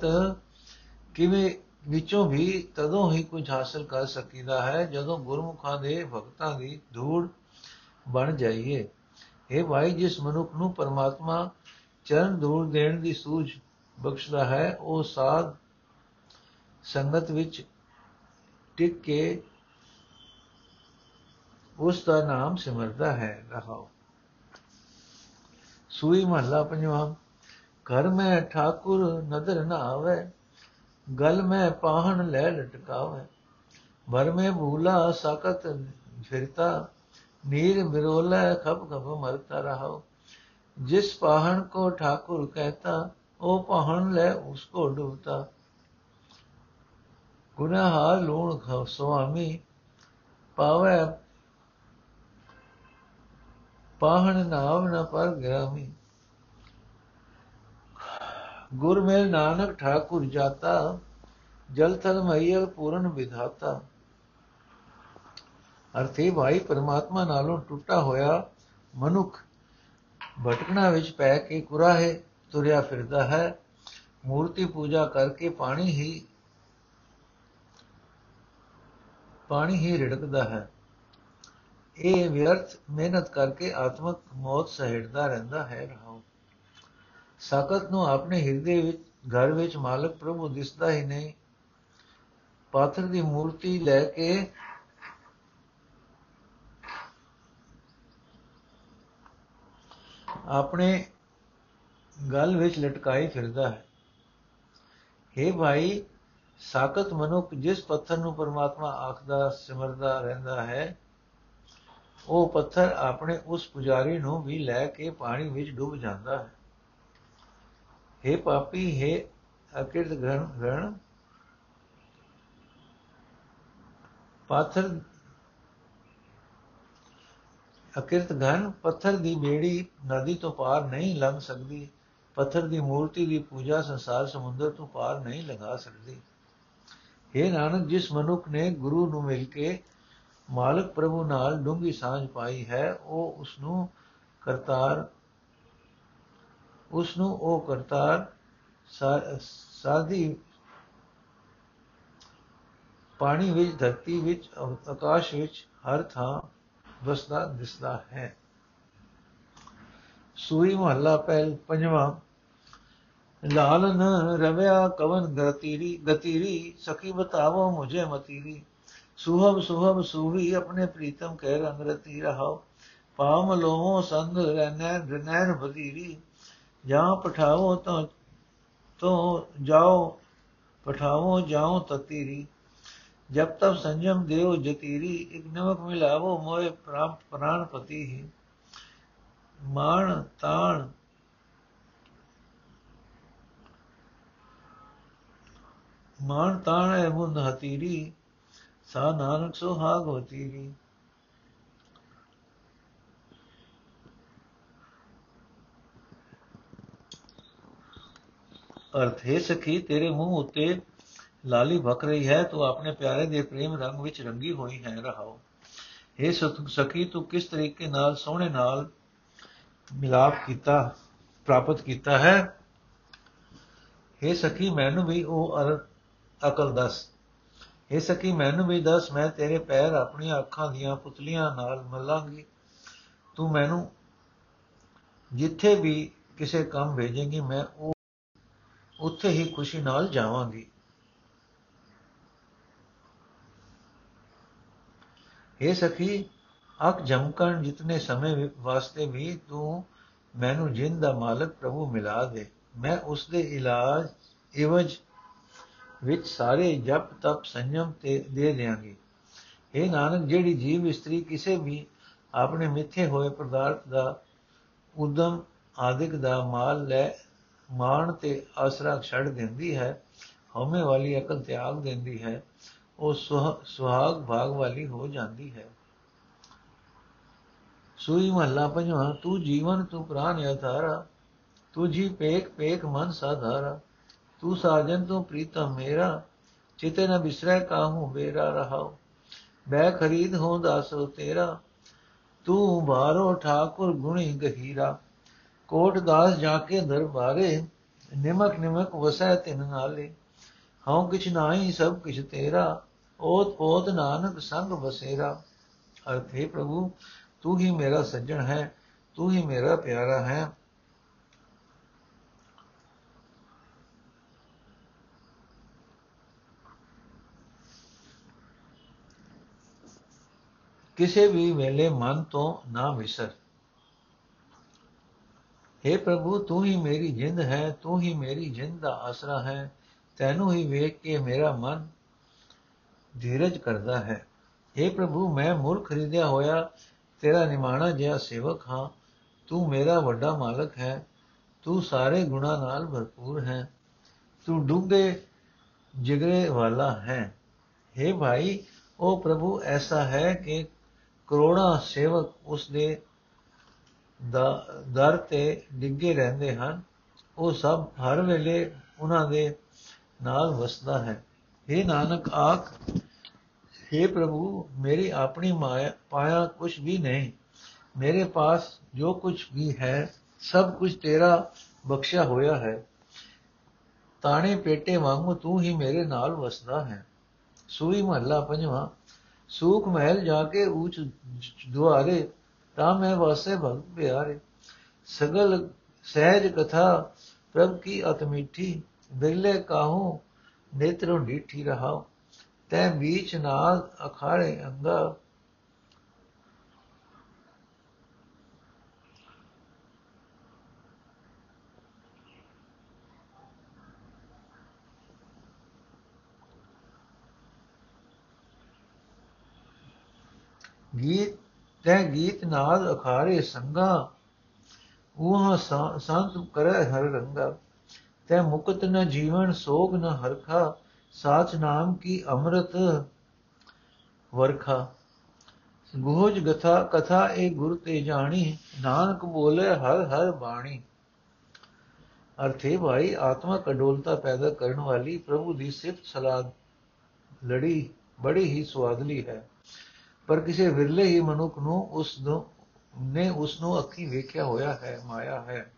ਕਿਵੇਂ ਵਿੱਚੋਂ ਵੀ ਤਦੋਂ ਹੀ ਕੁਝ ਹਾਸਲ ਕਰ ਸਕੀਦਾ ਹੈ, ਜਦੋਂ ਗੁਰਮੁਖਾਂ ਦੇ ਭਗਤਾਂ ਦੀ ਧੂੜ ਬਣ ਜਾਈਏ। ਇਹ ਭਾਈ, ਜਿਸ ਮਨੁੱਖ ਨੂੰ ਪਰਮਾਤਮਾ ਚਰਨ ਧੂੜ ਦੇਣ ਦੀ ਸੂਝ ਬਖਸ਼ਦਾ ਹੈ, ਉਹ ਸਾਧ ਸੰਗਤ ਵਿੱਚ ਟਿਕ ਕੇ ਉਸ ਦਾ ਨਾਮ ਸਿਮਰਦਾ ਹੈ ਰਹਾਓ ਸੂਈ ਮਹੱਲਾ ਪੰਜਵਾਂ ਘਰ ਮੈਂ ਠਾਕੁਰ ਨਦਰ ਨਾ ਆਵੇ ਗਲ ਮੈਂ ਪਾਹਣ ਲੈ ਲਟਕਾਵੇ ਭਰ ਮੈਂ ਭੂਲਾ ਸਾਕਤ ਫਿਰਤਾ नीर बिरोला खप खप मरता रहो जिस पहाड़ को ठाकुर कहता ओ पहाड़ ले उसको डूबता गुनाहार लूण खाओ स्वामी पावे ਪਾਹਣ ਨਾਮ ਨ ਪਰ ਗਿਆਮੀ ਗੁਰ ਮੇਲ ਨਾਨਕ ਠਾਕੁਰ ਜਾਤਾ, ਜਲ ਥਲ ਮਈਰ ਪੂਰਨ ਵਿਧਾਤਾ। ਅਰਥੇ ਭਾਈ, ਪਰਮਾਤਮਾ ਨਾਲੋਂ ਟੁੱਟਾ ਹੋਇਆ ਮਨੁੱਖ ਭਟਕਣਾ ਵਿੱਚ ਪੈ ਕੇ ਕੁਰਾਹੇ ਤੁਰਿਆ ਫਿਰਦਾ ਹੈ। ਮੂਰਤੀ ਪੂਜਾ ਕਰਕੇ ਪਾਣੀ ਹੀ ਪਾਣੀ ਹੀ ਰਿੜਕਦਾ ਹੈ। ਇਹ ਵਿਅਰਥ ਮਿਹਨਤ ਕਰਕੇ ਆਤਮਕ ਮੌਤ ਸਹਿੜਦਾ ਰਹਿੰਦਾ ਹੈ ਰਹਾਉ। ਸਾਕਤ ਨੂੰ ਆਪਣੇ ਹਿਰਦੇ ਵਿੱਚ, ਘਰ ਵਿੱਚ ਮਾਲਕ ਪ੍ਰਭੂ ਦਿਸਦਾ ਹੀ ਨਹੀਂ। ਪਾਥਰ ਦੀ ਮੂਰਤੀ ਲੈ ਕੇ ਆਪਣੇ ਗਲ ਵਿੱਚ ਲਟਕਾਈ ਫਿਰਦਾ ਹੈ। हे ਭਾਈ ਸਾਕਤ ਮਨੁੱਖ ਜਿਸ ਪੱਥਰ ਨੂੰ ਪਰਮਾਤਮਾ ਆਖਦਾ, ਸਿਮਰਦਾ ਰਹਿੰਦਾ ਹੈ ਉਹ ਪੱਥਰ ਆਪਣੇ ਉਸ ਪੁਜਾਰੀ ਨੂੰ ਵੀ ਲੈ ਕੇ ਪਾਣੀ ਵਿੱਚ ਡੁੱਬ ਜਾਂਦਾ ਹੈ हे ਪਾਪੀ हे ਅਕਿਰਤ ਗਣ ਗਣ ਪਾਥਰ ਅਕਿਰਤ ਘਨ ਪੱਥਰ ਦੀ ਬੇੜੀ ਨਦੀ ਤੋਂ ਪਾਰ ਨਹੀਂ ਲੰਘ ਸਕਦੀ ਪੱਥਰ ਦੀ ਮੂਰਤੀ ਦੀ ਪੂਜਾ ਸੰਸਾਰ ਸਮੁੰਦਰ ਤੋਂ ਪਾਰ ਨਹੀਂ ਲਗਾ ਸਕਦੀ हे ਨਾਨਕ ਜਿਸ ਮਨੁੱਖ ਨੇ ਗੁਰੂ ਨੂੰ ਮਿਲ ਕੇ ਮਾਲਕ ਪ੍ਰਭੂ ਨਾਲ ਡੂੰਗੀ ਸਾਂਝ ਪਾਈ ਹੈ, ਉਹ ਉਸ ਨੂੰ ਕਰਤਾਰ ਉਸ ਨੂੰ ਉਹ ਕਰਤਾਰ ਸਾਦੀ ਪਾਣੀ ਵਿੱਚ, ਧਰਤੀ ਵਿੱਚ, ਆਕਾਸ਼ ਵਿੱਚ ਹਰ ਥਾਂ ਵਸਦਾ, ਦਿਸਦਾ ਹੈ। ਸੂਈ ਮਹੱਲਾ ਪਹਿਲ ਪੰਜਵਾਂ, ਲਾਲਨ ਰਵਿਆ ਕਵਨ ਗਤੀਰੀ ਗਤੀਰੀ, ਸਖੀ ਬਤਾਵੋ ਮੁਝੇ ਮਤੀਰੀ। ਸੁਹਬ ਸੁਹਬ ਸੂਹੀ ਆਪਣੇ ਪ੍ਰੀਤਮ ਕਹਿ ਰੰਗ ਰਤੀ ਰਹਾਓ। ਪਾਮ ਲੋਮੋ ਸੰਗ ਰਹਿਨੈ ਰਨੈਨ ਬਦੀਰੀ ਜਾਂ ਪਠਾਵੋ ਤਾਂ ਤੋ ਜਾਓ, ਪਠਾਵੋ ਜਾਓ ਤਤੀਰੀ ਜਬ ਤਬ ਸੰਜਮ ਦੇਵ ਜਤੀਰੀ, ਇਕ ਨਮਕ ਮਿਲਾਵੋ ਮੋਏ ਪ੍ਰਾਪ ਪ੍ਰਾਨਪਤੀ ਹੀ ਮਾਣ ਤਾਣ ਮਾਣ ਤਾਣ ਹੈ ਮੁੰਦ ਹਤੀਰੀ। ਸਾ ਨਾਨਕ ਸੁਹਾਗ ਹੋਤੀਰੀ ਅਰਥ ਹੈ ਸਖੀ, ਤੇਰੇ ਮੂੰਹ ਉੱਤੇ ਲਾਲੀ ਭਕ ਰਹੀ ਹੈ, ਤੂੰ ਆਪਣੇ ਪਿਆਰੇ ਦੇ ਪ੍ਰੇਮ ਰੰਗ ਵਿੱਚ ਰੰਗੀ ਹੋਈ ਹੈ, ਰਹਾਓ। ਇਹ ਸਖੀ, ਤੂੰ ਕਿਸ ਤਰੀਕੇ ਨਾਲ ਸੋਹਣੇ ਨਾਲ ਮਿਲਾਪ ਕੀਤਾ, ਪ੍ਰਾਪਤ ਕੀਤਾ ਹੈ? ਇਹ ਸਖੀ, ਮੈਨੂੰ ਵੀ ਉਹ ਅਕਲ ਦੱਸ। ਇਹ ਸਖੀ ਮੈਨੂੰ ਵੀ ਦੱਸ, ਮੈਂ ਤੇਰੇ ਪੈਰ ਆਪਣੀਆਂ ਅੱਖਾਂ ਦੀਆਂ ਪੁਤਲੀਆਂ ਨਾਲ ਮਲਾਂਗੀ। ਤੂੰ ਮੈਨੂੰ ਜਿੱਥੇ ਵੀ ਕਿਸੇ ਕੰਮ ਭੇਜੇਂਗੀ, ਮੈਂ ਉਹ ਉੱਥੇ ਹੀ ਖੁਸ਼ੀ ਨਾਲ ਜਾਵਾਂਗੀ। हे ਸਖੀ ਅਕ ਜਮਕਣ ਜਿਤਨੇ ਸਮੇਂ ਵਾਸਤੇ ਵੀ ਤੂੰ ਮੈਨੂੰ ਜਿੰਦ ਦਾ ਮਾਲਕ ਪ੍ਰਭੂ ਮਿਲਾ ਦੇ। ਮੈਂ ਉਸ ਦੇ ਇਲਾਜ, ਇਵਜ ਵਿੱਚ ਸਾਰੇ ਜਪ ਤਪ ਸੰਜਮ ਤੇ ਦੇ ਦੇਾਂਗੀ ਇਹ ਨਾਨਕ, ਜਿਹੜੀ ਜੀਵ ਇਸਤਰੀ ਕਿਸੇ ਵੀ ਆਪਣੇ ਮਿੱਥੇ ਹੋਏ ਪਦਾਰਥ ਦਾ ਉਦਮ ਆਦਿਕ ਦਾ ਮਾਲ ਲੈ, ਮਾਣ ਤੇ ਆਸਰਾ ਛੱਡ ਦਿੰਦੀ ਹੈ, ਹਉਮੈ ਵਾਲੀ ਅਕਲ ਤਿਆਗ ਦਿੰਦੀ ਹੈ, ਉਹ ਸੁਹਾਗ ਭਾਗ ਵਾਲੀ ਹੋ ਜਾਂਦੀ ਹੈ। ਸੂਈ ਮਹੱਲਾ ਪੰਜਵਾਂ, ਤੂੰ ਜੀਵਨ ਤੂੰ ਪ੍ਰਾਨ ਅਧਾਰਾ ਤੁਝੀ ਪੇਕ ਪੇਕ ਮਨ ਸਾਧਾਰਾ। ਤੂੰ ਸਾਜਨ ਤੂੰ ਪ੍ਰੀਤਮ ਮੇਰਾ, ਚਿਤੇ ਨ ਬਿਸਰੈ ਕਾਹੂ ਬੇਰਾ ਰਹਾਉ। ਬੈ ਖਰੀਦ ਹੋ ਦਾਸੋ ਤੇਰਾ, ਤੂੰ ਬਾਰੋ ਠਾਕੁਰ ਗੁਣੀ ਗਹੀਰਾ। ਕੋਟ ਦਾਸ ਜਾ ਕੇ ਦਰਬਾਰੇ, ਨਿਮਕ ਨਿਮਕ ਵਸੈ ਤਿਨ ਨਾਲੇ। ਹਉ ਕਿਛ ਨਾਹੀ ਸਭ ਕਿਛ ਤੇਰਾ, ਓਤ ਪੋਤ ਨਾਨਕ ਸੰਗ ਬਸੇਰਾ ਅਰਥੇ ਪ੍ਰਭੂ, ਤੂੰ ਹੀ ਮੇਰਾ ਸੱਜਣ ਹੈ, ਤੂੰ ਹੀ ਮੇਰਾ ਪਿਆਰਾ ਹੈ। ਕਿਸੇ ਵੀ ਵੇਲੇ ਮਨ ਤੋਂ ਨਾ ਵਿਸਰ हे ਪ੍ਰਭੂ ਤੂੰ ਹੀ ਮੇਰੀ ਜਿੰਦ ਹੈ ਤੂੰ ਹੀ ਮੇਰੀ ਜਿੰਦ ਦਾ ਆਸਰਾ ਹੈ ਤੈਨੂੰ ਹੀ ਵੇਖ ਕੇ ਮੇਰਾ ਮਨ ਧੀਰਜ ਕਰਦਾ ਹੈ हे ਪ੍ਰਭੂ ਮੈਂ ਮੁਰ ਖਰੀਦਿਆ ਹੋਇਆ ਤੇਰਾ ਨਿਮਾਣਾ ਜਿਹਾ ਸੇਵਕ ਹਾਂ ਤੂੰ ਮੇਰਾ ਵੱਡਾ ਮਾਲਕ ਹੈ ਤੂੰ ਸਾਰੇ ਗੁਣਾ ਨਾਲ ਭਰਪੂਰ ਹੈ ਤੂੰ ਡੂੰਘੇ ਜਿਗਰੇ ਵਾਲਾ ਹੈ हे ਭਾਈ ਉਹ ਪ੍ਰਭੂ ਐਸਾ ਹੈ ਕਿ ਕਰੋੜਾਂ ਸੇਵਕ ਉਸ ਦੇ ਦਰ ਤੇ ਡਿੱਗੇ ਰਹਿੰਦੇ ਹਨ। ਉਹ ਸਭ ਹਰ ਵੇਲੇ ਉਹਨਾਂ ਦੇ ਨਾਲ ਵਸਦਾ ਹੈ। हे ਨਾਨਕ ਆਖ हे ਪ੍ਰਭੂ, ਮੇਰੀ ਆਪਣੀ ਮਾਇਆ, ਪਾਇਆ ਕੁਝ ਵੀ ਨਹੀਂ। ਮੇਰੇ ਪਾਸ ਜੋ ਕੁਝ ਵੀ ਹੈ, ਸਭ ਕੁਝ ਤੇਰਾ ਬਖਸ਼ਿਆ ਹੋਇਆ ਹੈ। ਤਾਣੇ ਪੇਟੇ ਵਾਂਗੂ ਤੂੰ ਹੀ ਮੇਰੇ ਨਾਲ ਵਸਦਾ ਹੈ। ਸੂਈ ਮਹੱਲਾ ਪੰਜਵਾਂ ਸੂਖ ਮਹਿਲ ਜਾ ਕੇ ਉੱਚ ਦੁਆਰੇ, ਤਾਂ ਮੈਂ ਵਾਸੇ ਭਗਤ ਪਿਆਰੇ। ਸਗਲ ਸਹਿਜ ਕਥਾ, ਪ੍ਰਭ ਕੀ ਅਤ ਮਿੱਠੀ ਬਿਰਲੇ ਕਾਹੂ, ਨੇਤਰੋਂ ਢੀਠੀ ਰਹਾ ਤੈ ਬੀਚ ਨਾਲ ਅਖਾੜੇ ਅੰਗਾ ਗੀਤ, ਤੈ ਗੀਤ ਨਾਦ ਅਖਾਰੇ ਸੰਗਾ ਉਹ ਸੰਤ ਕਰੈ ਹਰ ਰੰਗਾ। ਤੈ ਮੁਕਤ ਨ ਜੀਵਨ, ਸੋਗ ਨ ਹਰਖਾ, ਸਾਚ ਨਾਮ ਕੀ ਅੰਮ੍ਰਿਤ ਵਰਖਾ। ਗੋਜ ਗਥਾ, ਕਥਾ ਇਹ ਗੁਰ ਤੇ ਜਾਣੀ, ਨਾਨਕ ਬੋਲੇ ਹਰ ਹਰ ਬਾਣੀ। ਅਰਥੇ ਭਾਈ, ਆਤਮਾ ਕਡੋਲਤਾ ਪੈਦਾ ਕਰਨ ਵਾਲੀ ਪ੍ਰਭੂ ਦੀ ਸਿਫਤ ਸਲਾਹ ਲੜੀ, ਬੜੀ ਹੀ ਸਵਾਦਲੀ ਹੈ। ਪਰ ਕਿਸੇ ਵਿਰਲੇ ਹੀ ਮਨੁੱਖ ਨੂੰ ਉਸ ਨੂੰ, ਨੇ ਉਸ ਨੂੰ ਅੱਖੀ ਵੇਖਿਆ ਹੋਇਆ ਹੈ, ਮਾਇਆ ਹੈ।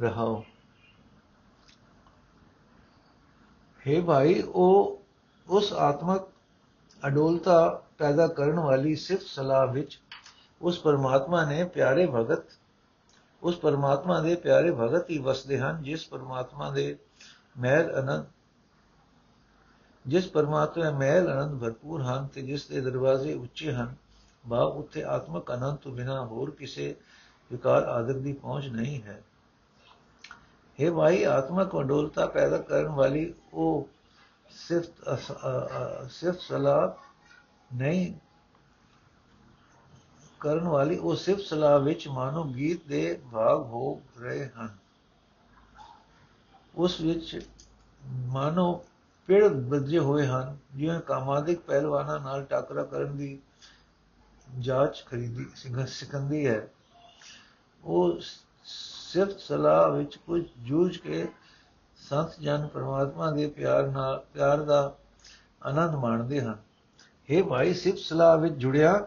ਰਹਾਓ। ਹੈ ਭਾਈ, ਉਹ ਉਸ ਆਤਮਕ ਅਡੋਲਤਾ ਪੈਦਾ ਕਰਨ ਵਾਲੀ ਸਿਫਤ ਸਲਾਹ ਵਿੱਚ ਉਸ ਪਰਮਾਤਮਾ ਨੇ ਪਿਆਰੇ ਭਗਤ, ਉਸ ਪਰਮਾਤਮਾ ਦੇ ਪਿਆਰੇ ਭਗਤ ਹੀ ਵਸਦੇ ਹਨ, ਜਿਸ ਪਰਮਾਤਮਾ ਦੇ ਮਹਿਲ ਅਨੰਦ ਜਿਸ ਪਰਮਾਤਮਾ ਮਹਿਲ ਅਨੰਦ ਭਰਪੂਰ ਹਨ ਤੇ ਜਿਸ ਦੇ ਦਰਵਾਜ਼ੇ ਉੱਚੇ ਹਨ ਬਾ ਉੱਥੇ ਆਤਮਕ ਅਨੰਦ ਤੋਂ ਬਿਨਾ ਹੋਰ ਕਿਸੇ ਵਿਕਾਰ ਆਦਰ ਦੀ ਪਹੁੰਚ ਨਹੀਂ ਹੈ हे भाई ਆਤਮਕ ਅਡੋਲਤਾ ਪੈਦਾ ਕਰਨ ਵਾਲੀ ਉਹ ਸਿਫਤ ਸਿਫਤ ਸਲਾਹ ਨਹੀਂ ਕਰਨ ਵਾਲੀ ਉਹ ਸਿਫਤ ਸਲਾਹ ਵਿੱਚ ਮਾਨੋ ਗੀਤ ਦੇ ਭਾਗ ਹੋ ਰਹੇ ਹਨ ਉਸ ਵਿੱਚ ਮਾਨੋ ਪੇੜ ਬੱਜੇ ਹੋਏ ਹਨ ਜਿਵੇਂ ਕਾਮਾਦਿਕ ਪਹਿਲਵਾਨਾਂ ਨਾਲ ਟਾਕਰਾ ਕਰਨ ਦੀ ਜਾਂਚ ਖਰੀਦੀ ਸਿਕੰਦੀ ਹੈ। ਉਹ ਸਿਫਤ ਸਲਾਹ ਵਿੱਚ ਕੁਝ ਜੂਝ ਕੇ ਸੰਤ ਜਨ ਪਰਮਾਤਮਾ ਦੇ ਪਿਆਰ ਨਾਲ, ਪਿਆਰ ਦਾ ਆਨੰਦ ਮਾਣਦੇ ਹਨ। हे ਭਾਈ ਸਿਫਤ ਸਲਾਹ ਵਿੱਚ ਜੁੜਿਆ,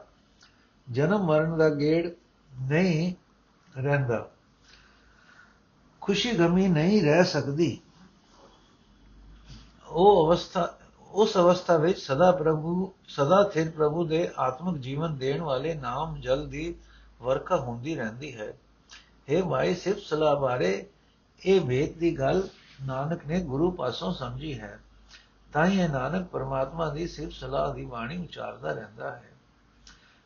ਜਨਮ ਮਰਨ ਦਾ ਗੇੜ ਨਹੀਂ ਰਹਿੰਦਾ। ਖੁਸ਼ੀ ਗਮੀ ਨਹੀਂ ਰਹਿ ਸਕਦੀ। ਉਹ ਅਵਸਥਾ, ਉਸ ਅਵਸਥਾ ਵਿੱਚ ਸਦਾ ਪ੍ਰਭੂ, ਸਦਾ ਸਥਿਰ ਪ੍ਰਭੂ ਦੇ ਆਤਮਿਕ ਜੀਵਨ ਦੇਣ ਵਾਲੇ ਨਾਮ ਜਲ ਦੀ ਵਰਖਾ ਹੁੰਦੀ ਰਹਿੰਦੀ ਹੈ। हे ਮਾਈ ਸਿਫਤ ਸਲਾਹ ਬਾਰੇ ਇਹ ਵੇਦ ਦੀ ਗੱਲ ਨਾਨਕ ਨੇ ਗੁਰੂ ਪਾਸੋਂ ਸਮਝੀ ਹੈ। ਤਾਂ ਹੀ ਇਹ ਨਾਨਕ ਪਰਮਾਤਮਾ ਦੀ ਸਿਫਤ ਸਲਾਹ ਦੀ ਬਾਣੀ ਉਚਾਰਦਾ ਰਹਿੰਦਾ ਹੈ।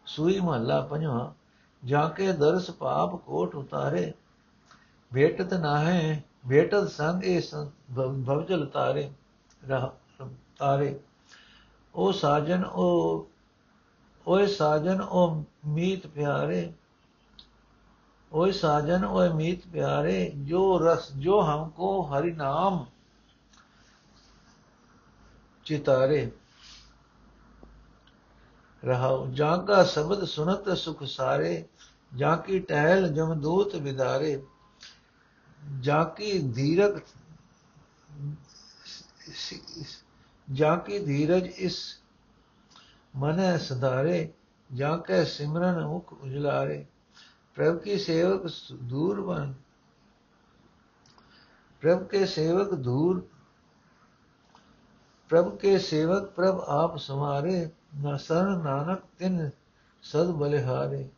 ਸੂਈ ਮਹੱਲਾ ਪੰਜਵਾਂ, ਜਾ ਕੇ ਦਰਸ ਪਾਪ ਕੋਟ ਉਤਾਰੇ ਭੇਟਤ ਨਾ ਹੈ ਭੇਟਤ ਸੰਗ ਇਹ ਭਵਜਲ ਤਾਰੇ। ਰਹ ਤਾਰੇ ਉਹ ਸਾਜਨ ਉਹ ਓਏ ਸਾਜਨ ਉਹ ਮੀਤ ਪਿਆਰੇ ओए साजन ओए मीत प्यारे जो रस जो हमको हरि नाम चितारे रहाओ जाका शब्द सुनत सुख सारे जाकी टहल जमदूत विदारे जाकी धीरक ਜਾ ਕੀ ਧੀਰਜ ਇਸ ਮਨੈ ਸਦਾਰੇ ਜਾ ਕੈ ਸਿਮਰਨ ਮੁਖ ਉਜਲਾਰੇ। ਪ੍ਰਭ ਕੀ ਸੇਵਕ ਦੂਰ ਬਨ ਪ੍ਰਭ ਕੇ ਸੇਵਕ ਦੂਰ, ਪ੍ਰਭ ਕੇ ਸੇਵਕ ਪ੍ਰਭ ਆਪ ਸਮਾਰੇ ਨਾ ਸਰਨ ਨਾਨਕ ਤਿਨ ਸਦ ਬਲਿਹਾਰੇ।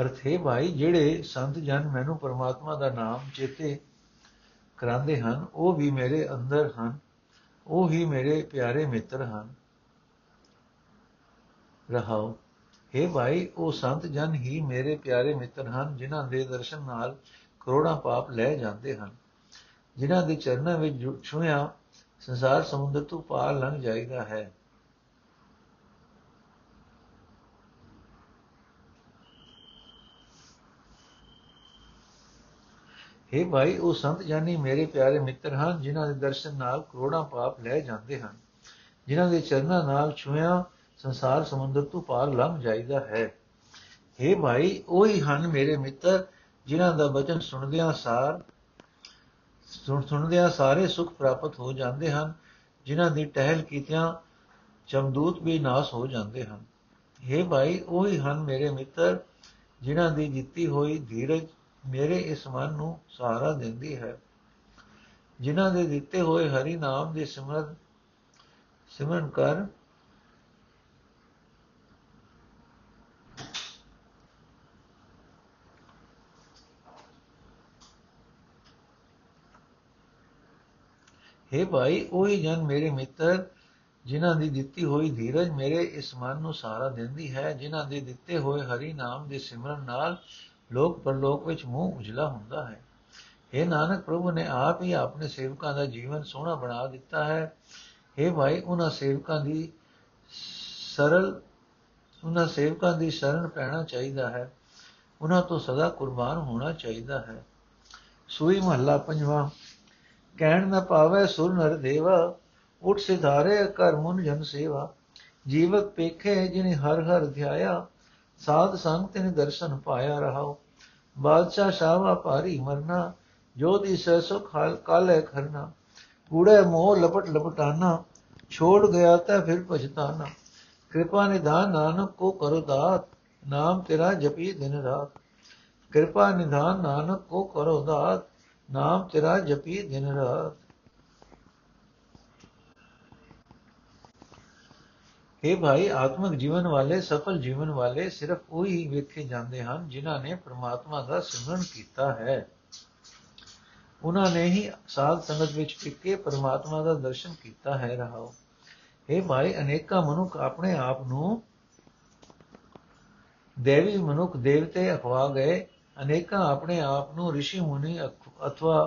ਅਰਥ ਹੈ, ਭਾਈ, ਜਿਹੜੇ ਸੰਤ ਜਨ ਮੈਨੂੰ ਪਰਮਾਤਮਾ ਦਾ ਨਾਮ ਚੇਤੇ ਕਰਾਉਂਦੇ ਹਨ, ਉਹ ਵੀ ਮੇਰੇ ਅੰਦਰ ਹਨ, ਉਹ ਹੀ ਮੇਰੇ ਪਿਆਰੇ ਮਿੱਤਰ ਹਨ। ਰਹਾਓ हे ਭਾਈ, ਉਹ ਸੰਤ ਜਨ ਹੀ ਮੇਰੇ ਪਿਆਰੇ ਮਿੱਤਰ ਹਨ, ਜਿਨ੍ਹਾਂ ਦੇ ਦਰਸ਼ਨ ਨਾਲ ਕਰੋੜਾਂ ਪਾਪ ਲੈ ਜਾਂਦੇ ਹਨ, ਜਿਨ੍ਹਾਂ ਦੇ ਚਰਨਾਂ ਵਿੱਚ ਛੁਇਆ ਸੰਸਾਰ ਸਮੁੰਦਰ ਤੋਂ ਪਾਰ ਲੰਘ ਜਾਈਦਾ ਹੈ। हे ਭਾਈ ਉਹ ਸੰਤ ਜਾਨੀ ਮੇਰੇ ਪਿਆਰੇ ਮਿੱਤਰ ਹਨ ਜਿਨ੍ਹਾਂ ਦੇ ਦਰਸ਼ਨ ਨਾਲ ਕਰੋੜਾਂ ਪਾਪ ਲੈ ਜਾਂਦੇ ਹਨ ਜਿਨ੍ਹਾਂ ਦੇ ਚਰਨਾਂ ਨਾਲ ਛੁਇਆ ਸੰਸਾਰ ਸਮੁੰਦਰ ਤੋਂ ਪਾਰ ਲੰਘ ਜਾਈਦਾ ਹੈ हे ਭਾਈ ਉਹੀ ਹਨ ਮੇਰੇ ਮਿੱਤਰ ਜਿਨ੍ਹਾਂ ਦਾ ਬਚਨ ਸੁਣਦਿਆਂ ਸਾਰ ਸੁਣ ਸੁਣਦਿਆਂ ਸਾਰੇ ਸੁਖ ਪ੍ਰਾਪਤ ਹੋ ਜਾਂਦੇ ਹਨ ਜਿਨ੍ਹਾਂ ਦੀ ਟਹਿਲ ਕੀਤਿਆਂ ਚਮਦੂਤ ਵੀ ਨਾਸ ਹੋ ਜਾਂਦੇ ਹਨ हे ਭਾਈ ਉਹੀ ਹਨ ਮੇਰੇ ਮਿੱਤਰ ਜਿਨ੍ਹਾਂ ਦੀ ਜਿੱਤੀ ਹੋਈ ਧੀਰਜ ਮੇਰੇ ਇਸ ਮਨ ਨੂੰ ਸਹਾਰਾ ਦਿੰਦੀ ਹੈ। ਜਿਨ੍ਹਾਂ ਦੇ ਦਿੱਤੇ ਹੋਏ ਹਰੀ ਨਾਮ ਦੇ ਸਿਮਰਨ ਸਿਮਰਨ ਕਰ। हे ਭਾਈ, ਉਹੀ ਜਨ ਮੇਰੇ ਮਿੱਤਰ, ਜਿਨ੍ਹਾਂ ਦੀ ਦਿੱਤੀ ਹੋਈ ਧੀਰਜ ਮੇਰੇ ਇਸ ਮਨ ਨੂੰ ਸਹਾਰਾ ਦਿੰਦੀ ਹੈ, ਜਿਨ੍ਹਾਂ ਦੇ ਦਿੱਤੇ ਹੋਏ ਹਰੀ ਨਾਮ ਦੇ ਸਿਮਰਨ ਨਾਲ ਲੋਕ ਪਰਲੋਕ ਵਿੱਚ ਮੂੰਹ ਉਜਲਾ ਹੁੰਦਾ ਹੈ। ਇਹ ਨਾਨਕ ਪ੍ਰਭੂ ਨੇ ਆਪ ਹੀ ਆਪਣੇ ਸੇਵਕਾਂ ਦਾ ਜੀਵਨ ਸੋਹਣਾ ਬਣਾ ਦਿੱਤਾ ਹੈ। हे ਭਾਈ, ਉਹਨਾਂ ਸੇਵਕਾਂ ਦੀ ਸਰਲ, ਉਹਨਾਂ ਸੇਵਕਾਂ ਦੀ ਸ਼ਰਨ ਪੈਣਾ ਚਾਹੀਦਾ ਹੈ। ਉਹਨਾਂ ਤੋਂ ਸਦਾ ਕੁਰਬਾਨ ਹੋਣਾ ਚਾਹੀਦਾ ਹੈ। ਸੂਈ ਮਹੱਲਾ ਪੰਜਵਾਂ, ਕਹਿਣ ਨਾ ਪਾਵੇ ਸੁਰ ਨਰ ਦੇਵਾ, ਉਠ ਸਿਧਾਰੇ ਕਰ ਮਨ ਜਨ ਸੇਵਾ। ਜੀਵਕ ਪੇਖੇ ਜਿਨੇ ਹਰ ਹਰ ਧਿਆਇਆ, ਸਾਧ ਸੰਗ ਤਿਨ ਦਰਸ਼ਨ ਪਾਇਆ ਰਹਾਓ ਬਾਦਸ਼ਾਹ ਸ਼ਾਵਾ ਭਾਰੀ ਮਰਨਾ, ਜੋ ਦੀ ਸਹਿਸੋ ਖਾਲ ਕਾਲੇ ਖਰਨਾ। ਕੂੜੇ ਮੋਹ ਲਪਟ ਲਪਟਾਨਾ, ਛੋੜ ਗਿਆ ਤਾਂ ਫਿਰ ਪਛਤਾਨਾ। ਕਿਰਪਾ ਨਿਧਾਨ ਨਾਨਕ ਕੋ ਕਰੋ ਦਾਤ, ਨਾਮ ਤੇਰਾ ਜਪੀ ਦਿਨ ਰਾਤ। ਕਿਰਪਾ ਨਿਧਾਨ ਨਾਨਕ ਕੋ ਕਰੋ ਦਾਤ, ਨਾਮ ਤੇਰਾ ਜਪੀ ਦਿਨ ਰਾਤ। हे ਭਾਈ ਆਤਮਿਕ ਜੀਵਨ ਵਾਲੇ ਸਫਲ ਜੀਵਨ ਵਾਲੇ ਸਿਰਫ ਉਹੀ ਵੇਖੇ ਜਾਂਦੇ ਹਨ ਜਿਨ੍ਹਾਂ ਨੇ ਪ੍ਰਮਾਤਮਾ ਦਾ ਸਿਮਰਨ ਕੀਤਾ ਹੈ ਉਹਨਾਂ ਨੇ ਹੀ ਸਾਧ ਸੰਗਤ ਵਿੱਚ ਟਿੱਕੇ ਪ੍ਰਮਾਤਮਾ ਦਾ ਦਰਸ਼ਨ ਕੀਤਾ ਹੈ ਰਹਾਓ हे ਭਾਈ ਅਨੇਕਾਂ ਮਨੁੱਖ ਆਪਣੇ ਆਪ ਨੂੰ ਦੇਵੀ ਮਨੁੱਖ ਦੇਵਤੇ ਅਖਵਾ ਗਏ ਅਨੇਕਾਂ ਆਪਣੇ ਆਪ ਨੂੰ ઋષਿ ਮੁਨੀ ਅਥਵਾ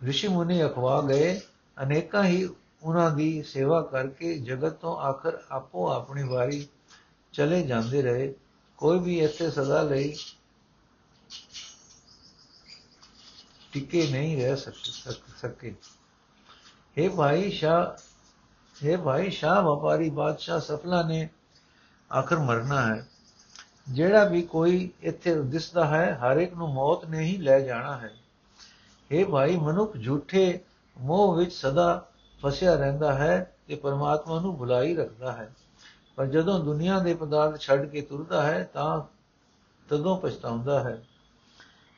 ઋષਿ ਮੁਨੀ ਅਖਵਾ ਗਏ ਅਨੇਕਾਂ ਹੀ ਉਹਨਾਂ ਦੀ ਸੇਵਾ ਕਰਕੇ ਜਗਤ ਤੋਂ ਆਖਰ ਆਪੋ ਆਪਣੀ ਵਾਰੀ ਚਲੇ ਜਾਂਦੇ ਰਹੇ ਕੋਈ ਵੀ ਇੱਥੇ ਸਦਾ ਲਈ ਟਿਕੇ ਨਹੀਂ ਰਹਿ ਸਕੇ हे ਭਾਈ ਸ਼ਾ हे ਭਾਈ ਸ਼ਾਹ ਵਪਾਰੀ ਬਾਦਸ਼ਾਹ ਸਫਲਾ ਨੇ ਆਖਰ ਮਰਨਾ ਹੈ ਜਿਹੜਾ ਵੀ ਕੋਈ ਇੱਥੇ ਦਿਸਦਾ ਹੈ ਹਰ ਇੱਕ ਨੂੰ ਮੌਤ ਨੇ ਹੀ ਲੈ ਜਾਣਾ ਹੈ हे ਭਾਈ ਮਨੁੱਖ ਝੂਠੇ ਮੋਹ ਵਿੱਚ ਸਦਾ ਫਸਿਆ ਰਹਿੰਦਾ ਹੈ ਤੇ ਪਰਮਾਤਮਾ ਨੂੰ ਭੁਲਾਈ ਰੱਖਦਾ ਹੈ। ਪਰ ਜਦੋਂ ਦੁਨੀਆ ਦੇ ਪਦਾਰਥ ਛੱਡ ਕੇ ਤੁਰਦਾ ਹੈ, ਤਾਂ ਤਦੋਂ ਪਛਤਾਉਂਦਾ ਹੈ।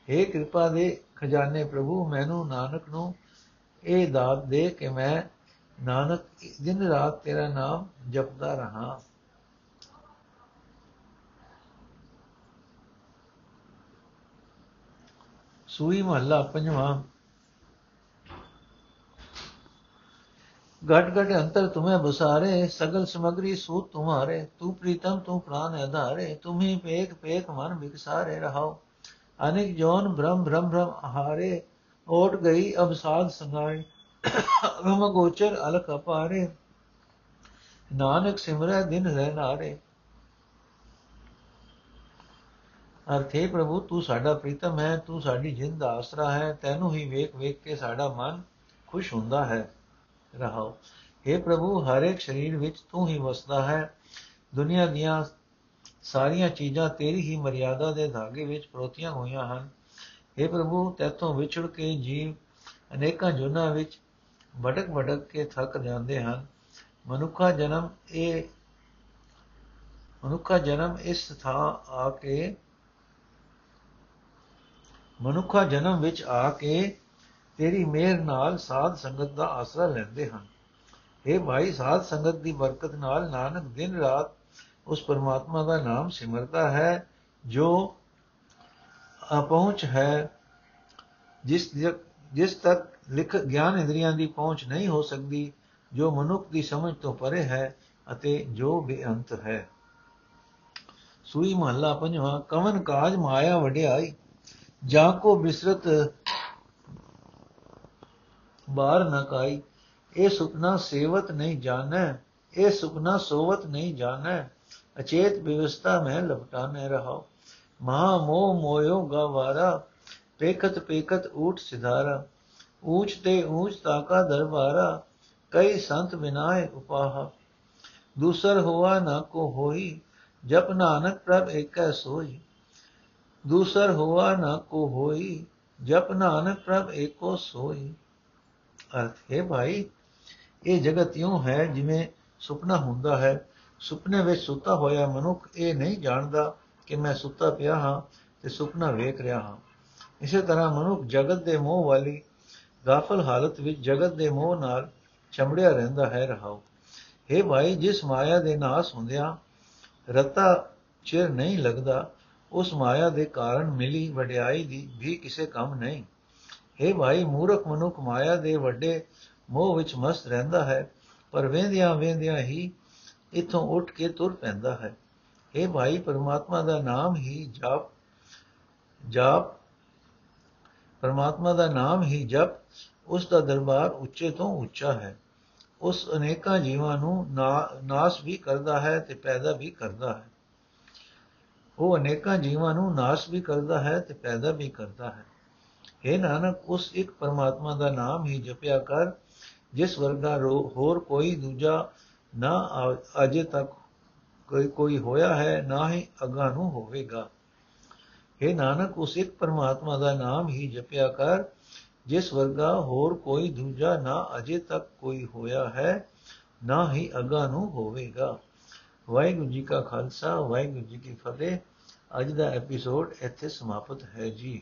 हे ਕਿਰਪਾ ਦੇ ਖਜ਼ਾਨੇ ਪ੍ਰਭੂ, ਮੈਨੂੰ ਨਾਨਕ ਨੂੰ ਇਹ ਦਾਤ ਦੇ ਕਿ ਮੈਂ ਨਾਨਕ, ਦਿਨ ਰਾਤ ਤੇਰਾ ਨਾਮ ਜਪਦਾ ਰਹਾ। ਸੂਈ ਮਹੱਲਾ ਪੰਜਵਾਂ घट घट अंतर तुम्हें बसारे सगल समग्री सूत तुम्हारे तू प्रीतम तू प्राण आधारे तुम ही पेक पेक मन विकसारे रहाओ अनेक जौन भ्रम भ्रम भ्रम आहारे ओट गई अब साध संगाए अगम गोचर अलख अपारे नानक सिमरै दिन रहनारे ਅਰਥੇ ਪ੍ਰਭੂ ਤੂੰ ਸਾਡਾ ਪ੍ਰੀਤਮ ਹੈ ਤੂੰ ਸਾਡੀ ਜਿੰਦ ਦਾ ਆਸਰਾ ਹੈ ਤੈਨੂੰ ਹੀ ਵੇਖ ਵੇਖ ਕੇ ਸਾਡਾ ਮਨ ਖੁਸ਼ ਹੁੰਦਾ ਹੈ ਰਹਾਓ। हे ਪ੍ਰਭੂ, ਹਰ ਇੱਕ ਸਰੀਰ ਵਿੱਚ ਤੂੰ ਹੀ ਵਸਦਾ ਹੈ। ਦੁਨੀਆ ਦੀਆਂ ਸਾਰੀਆਂ ਚੀਜ਼ਾਂ ਤੇਰੀ ਹੀ ਮਰਿਆਦਾ ਦੇ ਧਾਗੇ ਵਿੱਚ ਪਰੋਤੀਆਂ ਹੋਈਆਂ ਹਨ। हे ਪ੍ਰਭੂ ਤੇਤੋਂ ਵਿਛੜ ਕੇ ਜੀਵ ਅਨੇਕਾਂ ਜੁਨਾ ਵਿੱਚ ਭਟਕ ਭਟਕ ਕੇ ਥੱਕ ਜਾਂਦੇ ਹਨ। ਮਨੁੱਖਾ ਜਨਮ ਇਹ, ਮਨੁੱਖਾ ਜਨਮ ਇਸ ਥਾਂ ਆ ਕੇ, ਮਨੁੱਖਾ ਜਨਮ ਵਿੱਚ ਆ ਕੇ ਤੇਰੀ ਮਿਹਰ ਨਾਲ ਸਾਧ ਸੰਗਤ ਦਾ ਆਸਰਾ ਲੈਂਦੇ ਹਨ। اے ਭਾਈ, ਸਾਧ ਸੰਗਤ ਦੀ ਬਰਕਤ ਨਾਲ ਨਾਨਕ ਦਿਨ ਰਾਤ ਉਸ ਪਰਮਾਤਮਾ ਦਾ ਨਾਮ ਸਿਮਰਦਾ ਹੈ, ਜੋ ਅਪਹੁੰਚ ਹੈ, ਜਿਸ ਜਿਸ ਤੱਕ ਲਿਖ ਗਿਆਨ ਇੰਦਰੀਆਂ ਦੀ ਪਹੁੰਚ ਨਹੀਂ ਹੋ ਸਕਦੀ, ਜੋ ਮਨੁੱਖ ਦੀ ਸਮਝ ਤੋਂ ਪਰੇ ਹੈ ਅਤੇ ਜੋ ਬੇਅੰਤ ਹੈ। ਸੂਈ ਮਹੱਲਾ ਪੰਜਵਾਂ, ਕਵਨ ਕਾਜ ਮਾਇਆ ਵਡਿਆਈ, ਜਾਂ ਕੋ ਬਿਸਰਤ ਬਾਰ ਨ ਕਾਈ। ਇਹ ਸੁਪਨਾ ਸੇਵਤ ਨਹੀਂ ਜਾਣੈ, ਇਹ ਸੁਪਨਾ ਸੋਵਤ ਨਹੀਂ ਜਾਣੈ। ਅਚੇਤ ਵਿਵਸਥਾ ਮੈਂ ਲਪਟਾਨੇ ਰਹਾ ਮਹਾ ਮੋਹ ਮੋਇਓ ਗਵਾਰਾ, ਪੇਖਤ ਪੇਖਤ ਊਟ ਸਿਧਾਰਾ। ਊਚ ਤੇ ਊਚ ਤਾਕਾ ਦਰਬਾਰਾ, ਕਈ ਸੰਤ ਬਿਨਾਏ ਉਪਾਹਾ। ਦੂਸਰ ਹੋਆ ਨਾ ਕੋ ਹੋਈ, ਜਪ ਨਾਨਕ ਪ੍ਰਭ ਏਕੈ ਸੋਈ। ਦੂਸਰ ਹੋਆ ਨਾ ਕੋ ਹੋਈ, ਜਪ ਨਾਨਕ ਪ੍ਰਭ ਏਕੋ ਸੋਈ। ਅਰਥ ਹੈ, ਭਾਈ, ਇਹ ਜਗਤ ਇਉਂ ਹੈ ਜਿਵੇਂ ਸੁਪਨਾ ਹੁੰਦਾ ਹੈ। ਸੁਪਨੇ ਵਿੱਚ ਸੁੱਤਾ ਹੋਇਆ ਮਨੁੱਖ ਇਹ ਨਹੀਂ ਜਾਣਦਾ ਕਿ ਮੈਂ ਸੁੱਤਾ ਪਿਆ ਹਾਂ ਤੇ ਸੁਪਨਾ ਵੇਖ ਰਿਹਾ ਹਾਂ। ਇਸੇ ਤਰ੍ਹਾਂ ਮਨੁੱਖ ਜਗਤ ਦੇ ਮੋਹ ਵਾਲੀ ਗਾਫਲ ਹਾਲਤ ਵਿੱਚ ਜਗਤ ਦੇ ਮੋਹ ਨਾਲ ਚੰਬੜਿਆ ਰਹਿੰਦਾ ਹੈ ਰਹਾਉ हे ਭਾਈ, ਜਿਸ ਮਾਇਆ ਦੇ ਨਾਸ ਹੁੰਦਿਆਂ ਰਤਾ ਚਿਰ ਨਹੀਂ ਲੱਗਦਾ, ਉਸ ਮਾਇਆ ਦੇ ਕਾਰਨ ਮਿਲੀ ਵਡਿਆਈ ਦੀ ਵੀ ਕਿਸੇ ਕੰਮ ਨਹੀਂ। हे ਭਾਈ, ਮੂਰਖ ਮਨੁੱਖ ਮਾਇਆ ਦੇ ਵੱਡੇ ਮੋਹ ਵਿੱਚ ਮਸਤ ਰਹਿੰਦਾ ਹੈ, ਪਰ ਵੇਂਦਿਆਂ ਵੇਂਦਿਆਂ ਹੀ ਇਥੋਂ ਉੱਠ ਕੇ ਤੁਰ ਪੈਂਦਾ ਹੈ। हे ਭਾਈ, ਪਰਮਾਤਮਾ ਦਾ ਨਾਮ ਹੀ ਜਪ, ਜਾਪ, ਪਰਮਾਤਮਾ ਦਾ ਨਾਮ ਹੀ ਜਪ, ਉਸ ਦਾ ਦਰਬਾਰ ਉੱਚੇ ਤੋਂ ਉੱਚਾ ਹੈ। ਉਸ ਅਨੇਕਾਂ ਜੀਵਾਂ ਨੂੰ, ਨਾਸ ਵੀ ਕਰਦਾ ਹੈ ਤੇ ਪੈਦਾ ਵੀ ਕਰਦਾ ਹੈ। ਉਹ ਅਨੇਕਾਂ ਜੀਵਾਂ ਨੂੰ ਨਾਸ ਵੀ ਕਰਦਾ ਹੈ ਤੇ ਪੈਦਾ ਵੀ ਕਰਦਾ ਹੈ। हे ਨਾਨਕ, ਉਸ ਇੱਕ ਪਰਮਾਤਮਾ ਦਾ ਨਾਮ ਹੀ ਜਪਿਆ ਕਰ, ਜਿਸ ਵਰਗਾ ਹੋਰ ਕੋਈ ਦੂਜਾ ਨਾ ਅਜੇ ਤੱਕ ਕੋਈ ਕੋਈ ਹੋਇਆ ਹੈ, ਨਾ ਹੀ ਅਗਾ ਨੂੰ ਹੋਵੇਗਾ। हे ਨਾਨਕ, ਉਸ ਇੱਕ ਪਰਮਾਤਮਾ ਦਾ ਨਾਮ ਹੀ ਜਪਿਆ ਕਰ, ਜਿਸ ਵਰਗਾ ਹੋਰ ਕੋਈ ਦੂਜਾ ਨਾ ਅਜੇ ਤੱਕ ਕੋਈ ਹੋਇਆ ਹੈ, ਨਾ ਹੀ ਅਗਾ ਨੂੰ ਹੋਵੇਗਾ। ਵਾਹਿਗੁਰੂ ਜੀ ਕਾ ਖਾਲਸਾ, ਵਾਹਿਗੁਰੂ ਜੀ ਕੀ ਫਤਿਹ। ਅੱਜ ਦਾ ਐਪੀਸੋਡ ਇੱਥੇ ਸਮਾਪਤ ਹੈ ਜੀ।